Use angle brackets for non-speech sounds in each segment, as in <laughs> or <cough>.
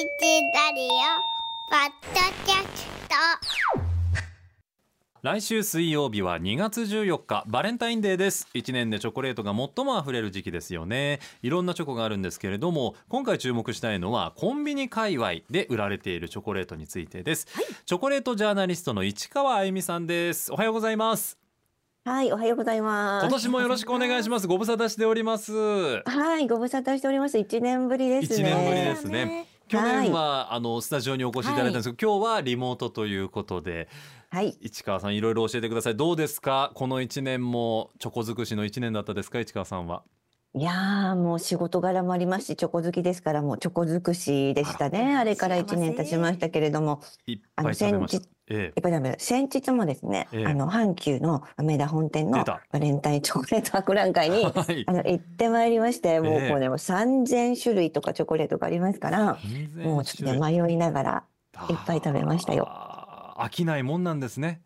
ラリオポッドキャスト。来週水曜日は2月14日バレンタインデーです。1年でチョコレートが最も溢れる時期ですよね。いろんなチョコがあるんですけれども今回注目したいのはコンビニ界隈で売られているチョコレートについてです、チョコレートジャーナリストの市川あゆみさんです。おはようございます。はい、おはようございます。今年もよろしくお願いします。ご無沙汰しております。はい、ご無沙汰しております。一年ぶりですね。一年ぶりですね去年は、あのスタジオにお越しいただいたんですけど、今日はリモートということではい、市川さんいろいろ教えてください。どうですか？この一年もチョコ尽くしの一年だったですか？市川さんは。いやーもう仕事柄もありますし、チョコ好きですからもうチョコ尽くしでしたね。あれから一年経ちましたけれども、いっぱいやっぱり先日もですね、ええ。あの阪急の梅田本店のバレンタインチョコレート博覧会に <laughs> はい。あの行ってまいりまして、もうええ。こうねもう3000種類とかチョコレートがありますから、もうちょっとね迷いながらいっぱい食べましたよ。飽きないもんなんですね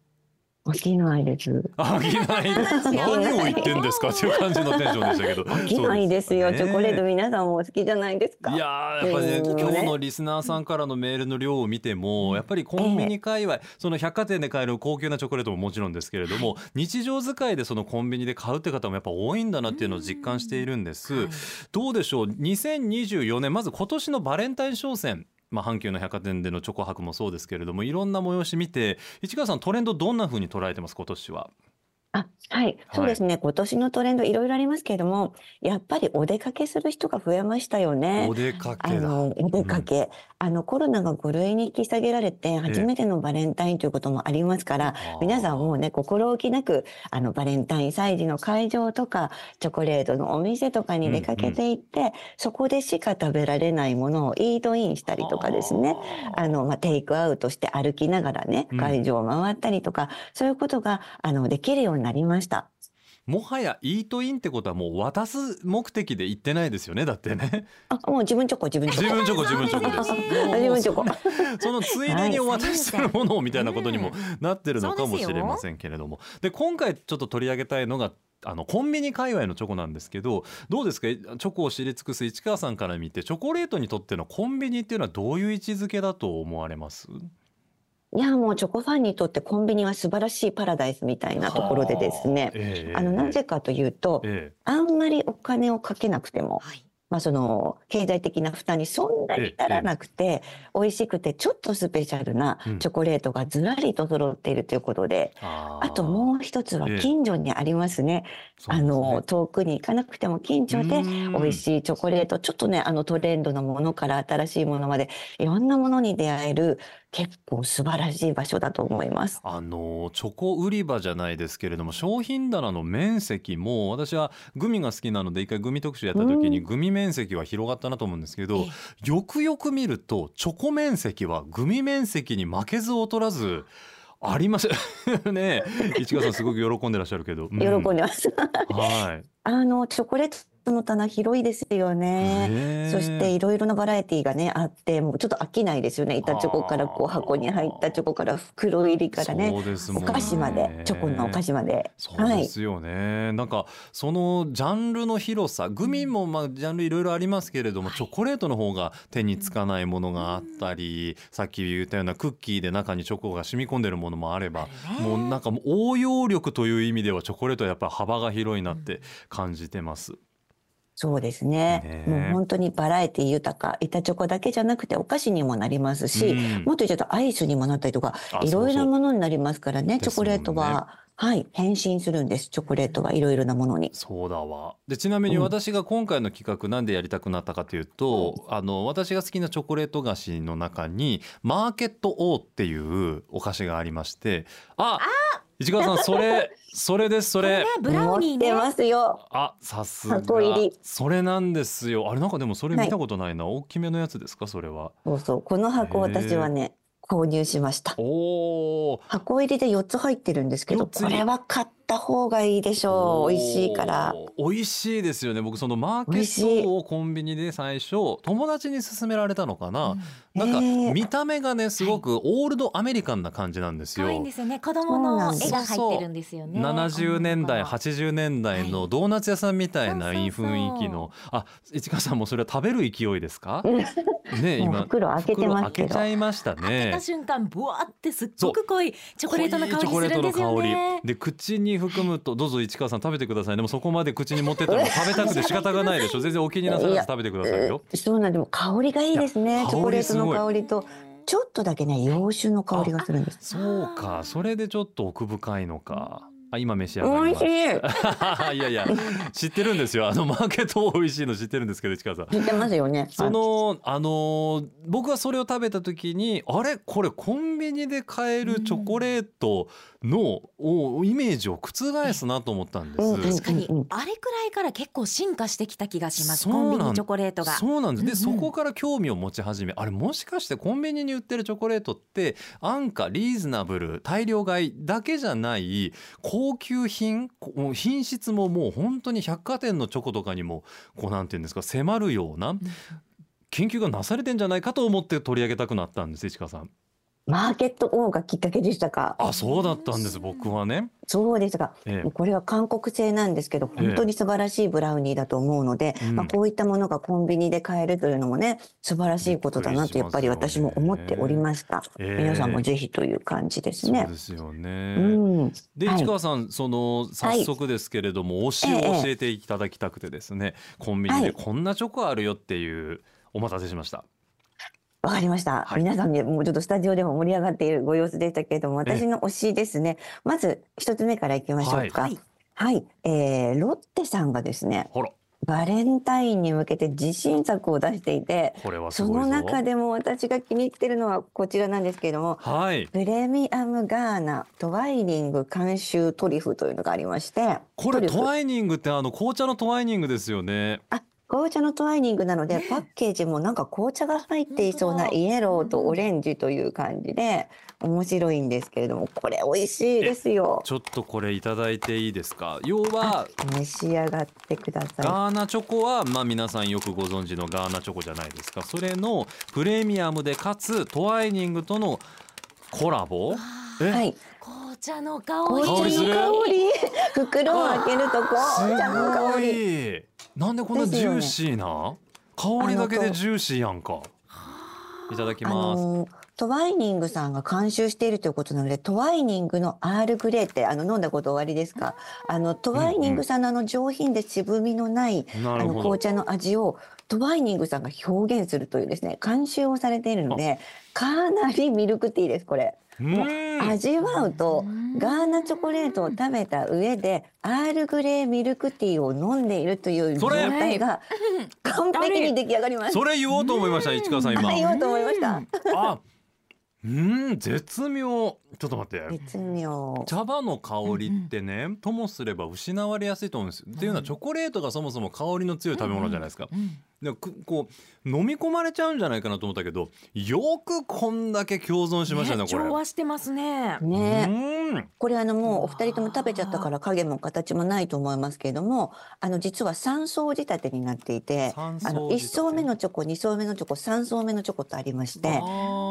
飽きないです。飽きない。<laughs> 何を言ってんですか？っていう感じのテンションでしたけど。飽きないですよ。そうね。チョコレート皆さんもお好きじゃないですか。いやーやっぱりねうん今日のリスナーさんからのメールの量を見てもやっぱりコンビニ界隈、その百貨店で買える高級なチョコレートももちろんですけれども、日常使いでそのコンビニで買うって方もやっぱ多いんだなっていうのを実感しているんです、どうでしょう？2024年まず今年のバレンタイン商戦まあ、阪急の百貨店でのチョコ博もそうですけれどもいろんな催し見て市川さんトレンドどんなふうに捉えてます今年は？あ、はい、そうですね。今年のトレンドいろいろありますけれども、やっぱりお出かけする人が増えましたよねお。出かあけだ。の、お出かけ。あの、コロナが5類に引き下げられて、初めてのバレンタインということもありますから、皆さんもうね、心置きなく、あの、バレンタイン祭事の会場とか、チョコレートのお店とかに出かけていって、そこでしか食べられないものをイートインしたりとかですね。あの、まあ、テイクアウトして歩きながらねうん、会場を回ったりとか、そういうことが、あの、できるようになりました。もはやイートインってことはもう渡す目的で行ってないですよねだってね。あ、もう自分チョコ、自分チョコ。自分チョコ自分チョコです。自分チョコ。そのついでにお渡しするものをみたいなことにもなってるのかもしれませんけれども。で今回ちょっと取り上げたいのがあのコンビニ界隈のチョコなんですけどどうですか？チョコを知り尽くす市川さんから見てチョコレートにとってのコンビニっていうのはどういう位置づけだと思われます？いや、もうチョコファンにとってコンビニは素晴らしいパラダイスみたいなところでですね。ええ。あの、なぜかというと、ええ。あんまりお金をかけなくても、はい。まあその経済的な負担にそんなに足らなくて、美味しくてちょっとスペシャルなうん。チョコレートがずらりと揃っているということで、あともう一つはええ。近所にありますね。あの、遠くに行かなくても近所でうん。美味しいチョコレート、ちょっとね、あのトレンドのものから新しいものまで、いろんなものに出会える結構素晴らしい場所だと思います。あのチョコ売り場じゃないですけれども商品棚の面積も私はグミが好きなので一回グミ特集やった時にうん。グミ面積は広がったなと思うんですけど、えよくよく見るとチョコ面積はグミ面積に負けず劣らずありません <laughs> ねえ市川さんすごく喜んでらっしゃるけど、うん。喜んでます。はい。<laughs> あの、チョコレートの棚広いですよね。そしていろいろなバラエティがね、あって、もうちょっと飽きないですよね。板チョコからこう箱に入ったチョコから袋入りからね、ねお菓子まで、チョコのお菓子まで。そうはい。ですよね、なんかそのジャンルの広さグミもまあジャンルいろいろありますけれども、チョコレートの方が手につかないものがあったり、さっき言ったようなクッキーで中にチョコが染み込んでるものもあれば、もうなんか応用力という意味ではチョコレートはやっぱり幅が広いなって感じてます。そうですね。ねもう本当にバラエティ豊か。板チョコだけじゃなくてお菓子にもなりますし、うんもっと言っちゃうとアイスにもなったりとかあ、いろいろなものになりますからね、チョコレートは。はい。変身するんです。チョコレートはいろいろなものに。そうだわでちなみに私が今回の企画なんでやりたくなったかというと、あの私が好きなチョコレート菓子の中にマーケット O っていうお菓子がありましてあ市川さんそれ <laughs> それですそれ。ねブラウニーね。ますよ。あさすが。箱入り。それなんですよ。あれなんかでもそれ見たことないな、大きめのやつですか？それは。そうそう。この箱私はね、購入しました。おー。箱入りで4つ入ってるんですけど、これは買っった方がいいでしょう。美味しいから。美味しいですよね。僕そのマーケットをコンビニで最初友達に勧められたのかな、なんかへー見た目がねすごくオールドアメリカンな感じなんですよ。可愛い。んですよね。子供の絵が入ってるんですよね。70年代女の。子は80年代のドーナツ屋さんみたいなはい雰囲気の。あ市川さんもそれは食べる勢いですか？ね今。袋開けてますけど。袋開けちゃいました開けねた瞬間ブワーってすっごく濃いチョコレートの香りするんですよね。香。り。で口に含むとどうぞ市川さん食べてください。でもそこまで口に持ってったら食べたくて仕方がないでしょ。全然お気になさらず食べてくださいよ。そうなんでも香りがいいです。ね。チョコレートの香香りとちょっとだけね洋酒の香りがするんです。そうかそれでちょっと奥深いのか。あ今召し上がりましい。<laughs> いやいや知ってるんですよ。あのマーケット美味しいの知ってるんですけど市川さん。知ってますよね。そのあのー僕はそれを食べた時にあれ？これコンビニで買えるチョコレートの、おイメージを覆すなと思ったんです。確かにあれくらいから結構進化してきた気がします。コンビニチョコレートが。そうなんですで、うんうんそこから興味を持ち始めあれもしかしてコンビニに売ってるチョコレートって安価リーズナブル大量買いだけじゃない高級品こ品質ももう本当に百貨店のチョコとかにもこうなんていうんですか迫るような研究がなされてんじゃないかと思って取り上げたくなったんです市川さん。マーケット王がきっかけでしたか。あそうだったんです僕はね。そうですが、ええこれは韓国製なんですけど、ええ本当に素晴らしいブラウニーだと思うので、うんまあこういったものがコンビニで買えるというのもね、素晴らしいことだなとやっぱり私も思っておりました。ええ皆さんもぜひという感じですねそうで。すよね。うん。で、はい市川さんその早速ですけれども、推しを教えていただきたくてですね、コンビニではいこんなチョコあるよっていうお待たせしました。わかりました。はい皆さんにもうちょっとスタジオでも盛り上がっているご様子でしたけれども、私の推しですね。まず一つ目からいきましょうか。ははいい。えーロッテさんがですね、ほらバレンタインに向けて自信作を出していて、これはすそごいぞ。の中でも私が気に入ってるのはこちらなんですけれども、はい。プレミアムガーナトワイニング監修トリュフというのがありまして、これトワイニングってあの紅茶のトワイニングですよね。あ、紅茶のトワイニングなので、パッケージもなんか紅茶が入っていそうなイエローとオレンジという感じで面白いんですけれども、これ美味しいですよ。ちょっとこれいただいていいですか？要は召し上がってくださガーナチョコはまあ皆さんよくご存知のガーナチョコじゃないですか。それのプレミアムでかつトワイニングとのコラボ？はい。紅茶の香紅り。香りする茶の香り。袋を開けると紅茶の香り。り。なんでこんなジューシーな、香りだけでジューシーやんか。いただきあます。のトワイニングさんが監修しているということなのでトワイニングのアールグレーってあの飲んだことおありですか？あのトワイニングさんのあの上品で渋みのない、あのなるほど紅。茶の味をトワイニングさんが表現するというですね監修をされているのでかなりミルクティーですこれ。味わうとうんガーナチョコレートを食べた上でアールグレーミルクティーを飲んでいるという状それ態が完璧に出来上がります。それ言おうと思いました、市川さん今。言おうと思いました。あ、うん、絶妙。ちょっと待って。絶妙。茶葉の香りってね、ともすれば失われやすいと思うんですよ。っていうのはチョコレートがそもそも香りの強い食べ物じゃないですか。うんでくこう飲み込まれちゃうんじゃないかなと思ったけどよくこんだけ共存しましたねねこれ。調和してますね。ねうん。これあのもうお二人とも食べちゃったから影も形もないと思いますけれどもあの実は3層仕立てになっていてあの仕立て。1層目のチョコ2層目のチョコ3層目のチョコとありましてああ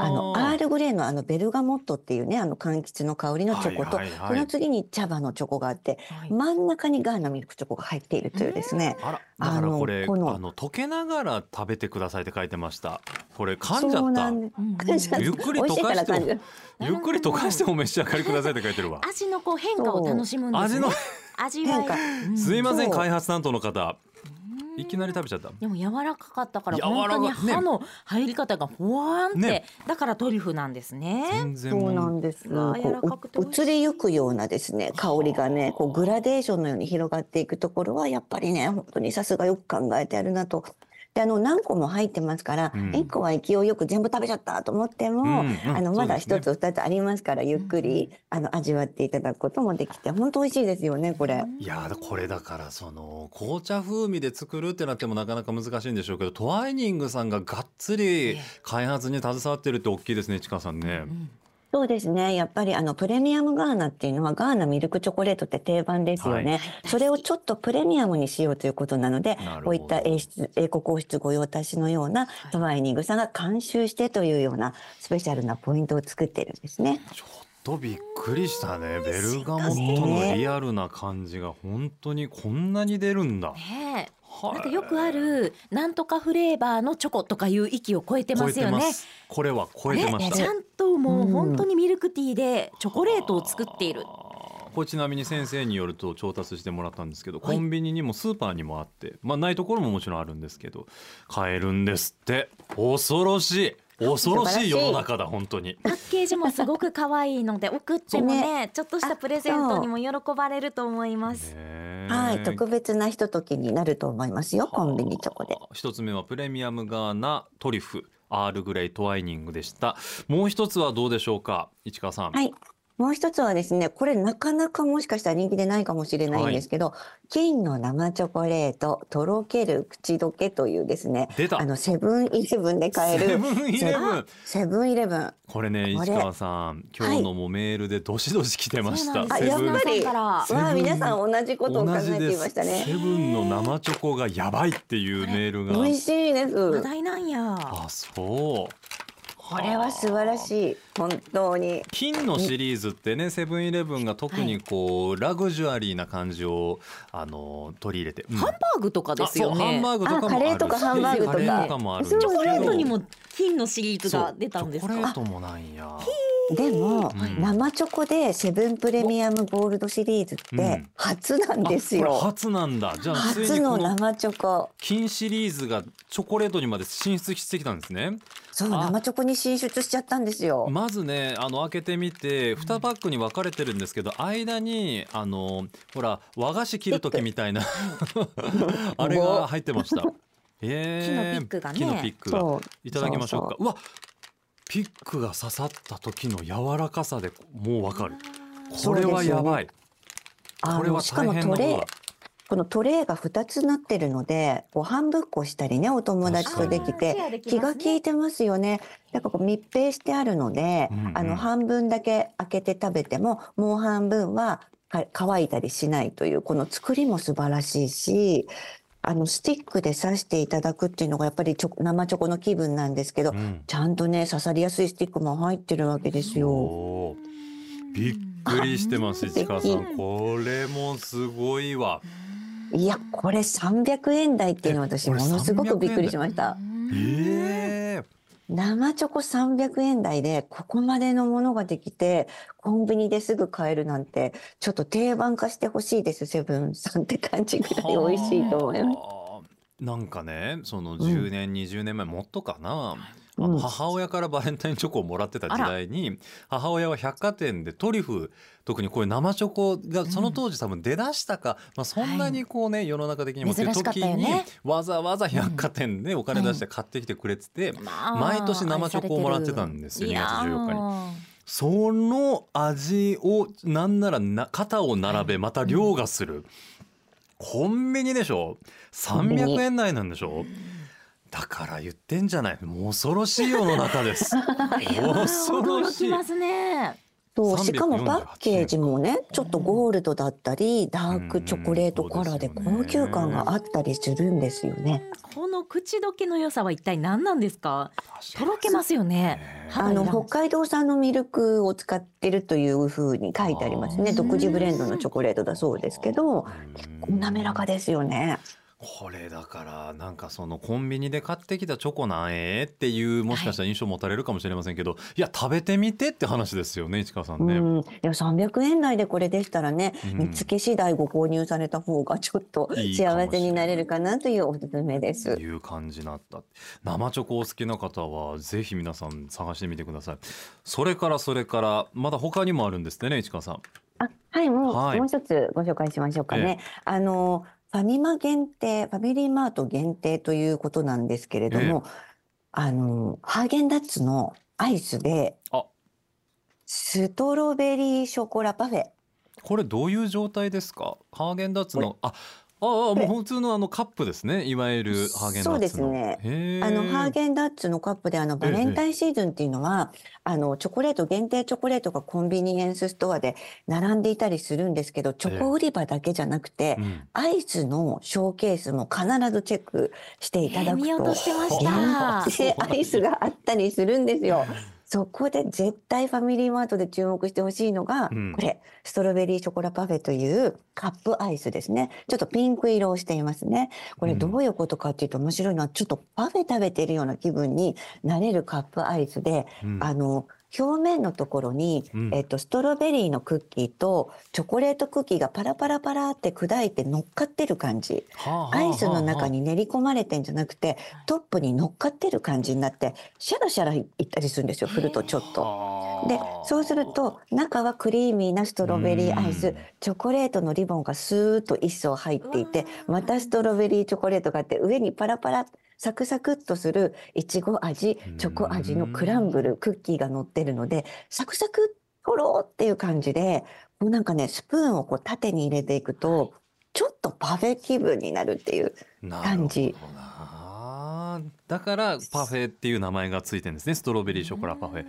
のアールグレーのあのベルガモットっていうねあの柑橘の香りのチョコと、はいはいはい。その次に茶葉のチョコがあってはい。真ん中にガーナミルクチョコが入っているというですね。あら。だからこれああの溶けながら食べてくださいって書いてました。これ噛んじゃった。ゆっくり美味しい溶かしてゆっくり溶かしてお召し上がりくださいって書いてるわ。味のこう変化を楽しむんですね。味の味変化。うん。すいません開発担当の方。いきなり食べちゃった。でも柔らかかったから本当にね。歯の入り方がほわーんって、ね。だからトリュフなんですね。全然そうなんです。移りゆくようなですね香りがねこうグラデーションのように広がっていくところはやっぱりね本当にさすがよく考えてあるなと。であの何個も入ってますから、うん。1個は勢いよく全部食べちゃったと思っても、うんうんあのまだそうですね。一つ二つありますからゆっくり、あの味わっていただくこともできて本当美味しいですよねこれ。いやーこれだからその紅茶風味で作るってなってもなかなか難しいんでしょうけどトワイニングさんががっつり開発に携わってるって大きいですね市川さんね。うんそうですね。やっぱりあのプレミアムガーナっていうのはガーナミルクチョコレートって定番ですよね。それをちょっとプレミアムにしようということなのでこういった英質、英国王室御用達のようなトワイニングさんが監修してというようなスペシャルなポイントを作ってるんですね。ちょっとびっくりしたね。ベルガモットのリアルな感じが本当にこんなに出るんだ、ねなんかよくあるなんとかフレーバーのチョコとかいう域を超えてますよね。これは超えてました、ねちゃんともううん本当にミルクティーでチョコレートを作っている。これちなみに先生によると調達してもらったんですけど、はい。コンビニにもスーパーにもあってまあないところももちろんあるんですけど買えるんですって。恐ろしい。恐ろしい世の中だ本当に。パッケージもすごく可愛いので送ってもねちょっとしたプレゼントにも喜ばれると思います。ねはい、特別なひとときになると思いますよ。コンビニチョコで。はあ一つ目はプレミアムガーナトリュフアールグレイトワイニングでしたもう一つはどうでしょうか市川さん、はい。もう一つはですね、これなかなかもしかしたら人気でないかもしれないんですけど、金の生チョコレート、とろける口どけというですね、出た。あの、セブンイレブンで買える、セブンイレブン。セブンイレブン。これねこれ市川さん今日のもメールでどしどし来てました、そうなんですあ、セブンやっぱり。セブン。からわあ、皆さん同じことを考えていましたね。セブンの生チョコがやばいっていうメールが。美味しいです。話題なんや。あそうこれは素晴らしい。本当に。金のシリーズってねセブンイレブンが特にこう、ラグジュアリーな感じをあの取り入れて、うんハンバーグとかですよあそうハンね。バーグとかもあるあカレーとかハンバーグとかもあるチョコレートにも金のシリーズが出たんですそうチョコレか。ートもなんやでも、うん生チョコでセブンプレミアムゴールドシリーズっうんて初なんですあこれよ。初なんだじゃあ初の生チョコ。金シリーズがチョコレートにまで進出してきたんですねそう、あ生チョコに進出しちゃったんですよ。まずねあの開けてみて2パックに分かれてるんですけど間にあのほら和菓子切る時みたいな <laughs> あれが入ってました。え <laughs> ー木のピックがね木のピックがそう。いただきましょうか。そうわピックが刺さった時の柔らかさでもう分かる。これはやばい。あこれはのしかも大変なことだトレー。このトレーが2つなってるので、こう半分こしたりね、お友達とできて気が利いてますよね。だからこう密閉してあるので、うんうんあの半分だけ開けて食べても、もう半分はか乾いたりしないという、この作りも素晴らしいし、あのスティックで刺していただくっていうのがやっぱりチョコ生チョコの気分なんですけど、うんちゃんとね刺さりやすいスティックも入ってるわけですよ。びっくりしてますあ市川さ素ん。これもすごいわ。いやこれ300円台っていうのは私ものすごくびっくりしました。ええ生チョコ300円台でここまでのものができてコンビニですぐ買えるなんてちょっと定番化してほしいですセブンさんって感じぐらい美味しいと思います。はあなんかねその10年、20年前もっとかな、母親からバレンタインチョコをもらってた時代に母親は百貨店でトリュフ特にこういう生チョコがその当時多分出だしたか、まあ、そんなにこうね世の中的にもっていう時にわざわざ百貨店でお金出して買ってきてくれてて、毎年生チョコをもらってたんですよ2月14日に。に。その味をなんならな肩を並べまた凌駕する、コンビニでしょ？300円台なんでしょ？だから言ってんじゃない。もう恐ろしい世の中です。<laughs> 恐ろしい。驚きますね。そうしかも348パッケージもねちょっとゴールドだったりダークチョコレートカラーで高級感があったりするんですよね。この口どけの良さは一体何なんですか？とろけますよね。あの肌北海道産のミルクを使ってるというふうに書いてありますね。独自ブレンドのチョコレートだそうですけどうん。滑らかですよね。これだからなんかそのコンビニで買ってきたチョコなんえっていうもしかしたら印象持たれるかもしれませんけど、い、や食べてみてって話ですよね市川さんね。うん、いや300円台でこれでしたらね、うん。見つけ次第ご購入された方がちょっと幸せになれるかなというおすすめです。いう感じになった。生チョコお好きな方はぜひ皆さん探してみてください。それからそれからまだ他にもあるんですね市川さん。あはいもう、はい。もう一つご紹介しましょうかね。あのファミマ限定ファミリーマート限定ということなんですけれども、あのハーゲンダッツのアイスであ。ストロベリーショコラパフェ。これどういう状態ですか？ハーゲンダッツのあああもう普通のあのカップですね。いわゆるハーゲンダッツの。そうですね。あのハーゲンダッツのカップであのバレンタインシーズンっていうのは、あのチョコレート限定チョコレートがコンビニエンスストアで並んでいたりするんですけどチョコ売り場だけじゃなくて、うんアイスのショーケースも必ずチェックしていただくと、えー見落としてまし限た。<laughs> 定アイスがあったりするんですよ。そこで絶対ファミリーマートで注目してほしいのが、うん。これストロベリーショコラパフェというカップアイスですね。ちょっとピンク色をしていますね。これうん。どういうことかっていうと面白いのはちょっとパフェ食べてるような気分になれるカップアイスで、うん。あの表面のところに、うん。えっと、ストロベリーのクッキーとチョコレートクッキーがパラパラパラって砕いて乗っかってる感じ。はあはあアイスの中に練り込まれてんじゃなくてトップに乗っかってる感じになってシャラシャラいったりするんですよ振るとちょっと。はあでそうすると中はクリーミーなストロベリーアイうん。スチョコレートのリボンがスーッと一層入っていてまたストロベリーチョコレートがあって上にパラパラサクサクっとするいちご味チョコ味のクランブルクッキーが乗ってるのでサクサクとろーっていう感じでもうなんかねスプーンをこう縦に入れていくとちょっとパフェ気分になるっていう感じ。だからパフェっていう名前がついてるんですね。ストロベリーショコラパフェ。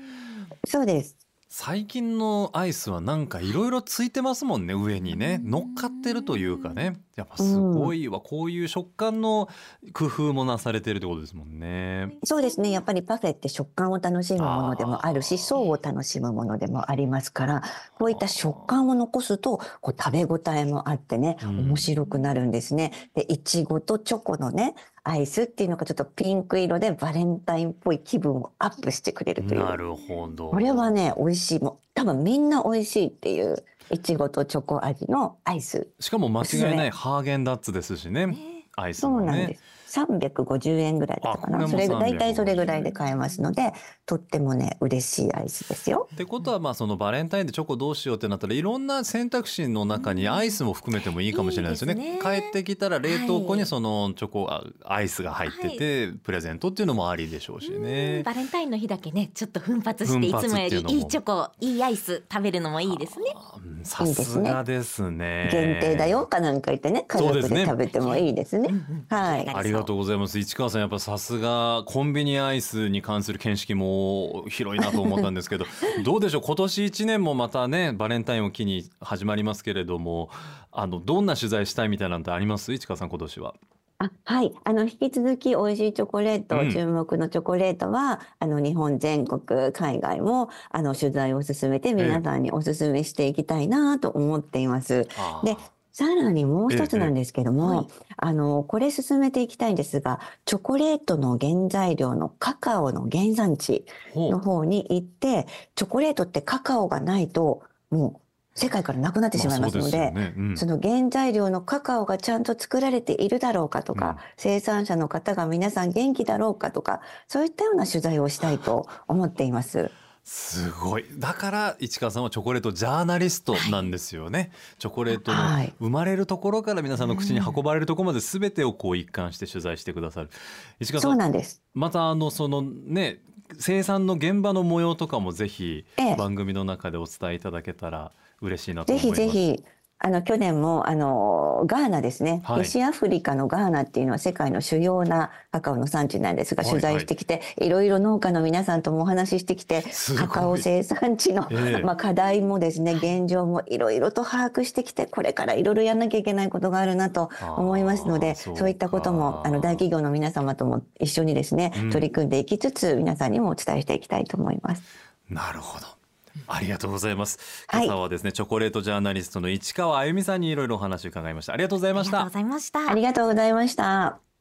そうです。最近のアイスはなんかいろいろついてますもんね上にね乗っかってるというかねやっぱすごいわ、こういう食感の工夫もなされてるってことですもんね。そうですね。やっぱりパフェって食感を楽しむものでもあるし、層を楽しむものでもありますから、こういった食感を残すと、こう食べ応えもあってね、うん面白くなるんですね。で、いちごとチョコのね、アイスっていうのがちょっとピンク色でバレンタインっぽい気分をアップしてくれるという。なるほど。これはね、美味しい。もう多分みんな美味しいっていう、いちごとチョコ味のアイス。しかも間違いないハーゲンダッツですしね。アイスもね。そうなんです。350円ぐらいだったかな。それ大体それぐらい350で買えますので、とってもね、嬉しいアイスですよ。ってことはまあそのバレンタインでチョコどうしようってなったらいろんな選択肢の中にアイスも含めてもいいかもしれないですよね。いいね帰ってきたら冷凍庫はいにそのチョコあアイスが入ってて、プレゼントっていうのもありでしょうしうんね。バレンタインの日だけねちょっと奮発していつもよりいいいチョコいいアイス食べるのもいいですね。さすがですね。限定だよかなんか言ってね、家族で食べてもいいですね。はいありがとうございます市川さんやっぱさすがコンビニアイスに関する見識も広いなと思ったんですけど <laughs> どうでしょう？今年1年もまたねバレンタインを機に始まりますけれどもあのどんな取材したいみたいなのってあります？市川さん今年は。あはい。あの、引き続き美味しいチョコレート、うん注目のチョコレートは、あの、日本全国、海外も、あの、取材を進めて皆さんにお勧めしていきたいなと思っています。あーでさらにもう一つなんですけども、ええはい。あの、これ進めていきたいんですが、チョコレートの原材料のカカオの原産地の方に行って、チョコレートってカカオがないと、もう世界からなくなってしまいますので、まあそうでね。うん。その原材料のカカオがちゃんと作られているだろうかとか、うん。生産者の方が皆さん元気だろうかとか、そういったような取材をしたいと思っています。すごい。だから市川さんはチョコレートジャーナリストなんですよね、チョコレートのはい。生まれるところから皆さんの口に運ばれるところまで全てをこう一貫して取材してくださる。市川さそうんなんです。またあのそのね生産の現場の模様とかもぜひええ。番組の中でお伝えいただけたら嬉しいなとぜ思います。ひぜひ、あの、去年も、あの、ガーナですね、はい。西アフリカのガーナっていうのは世界の主要なカカオの産地なんですが、はい取材してきて、いろいろ農家の皆さんともお話ししてきてカカオ生産地の、ええ。<laughs> まあ、課題もですね、現状もいろいろと把握してきて、これからいろいろやんなきゃいけないことがあるなと思いますので、そうか。そういったことも、あの、大企業の皆様とも一緒にですね、うん。取り組んでいきつつ、皆さんにもお伝えしていきたいと思います。なるほど。ありがとうございます。はい今朝はですね、チョコレートジャーナリストの市川あゆみさんにいろいろお話を伺いました。ありがとうございましたありがとうご。ざいました。ありがとうございました。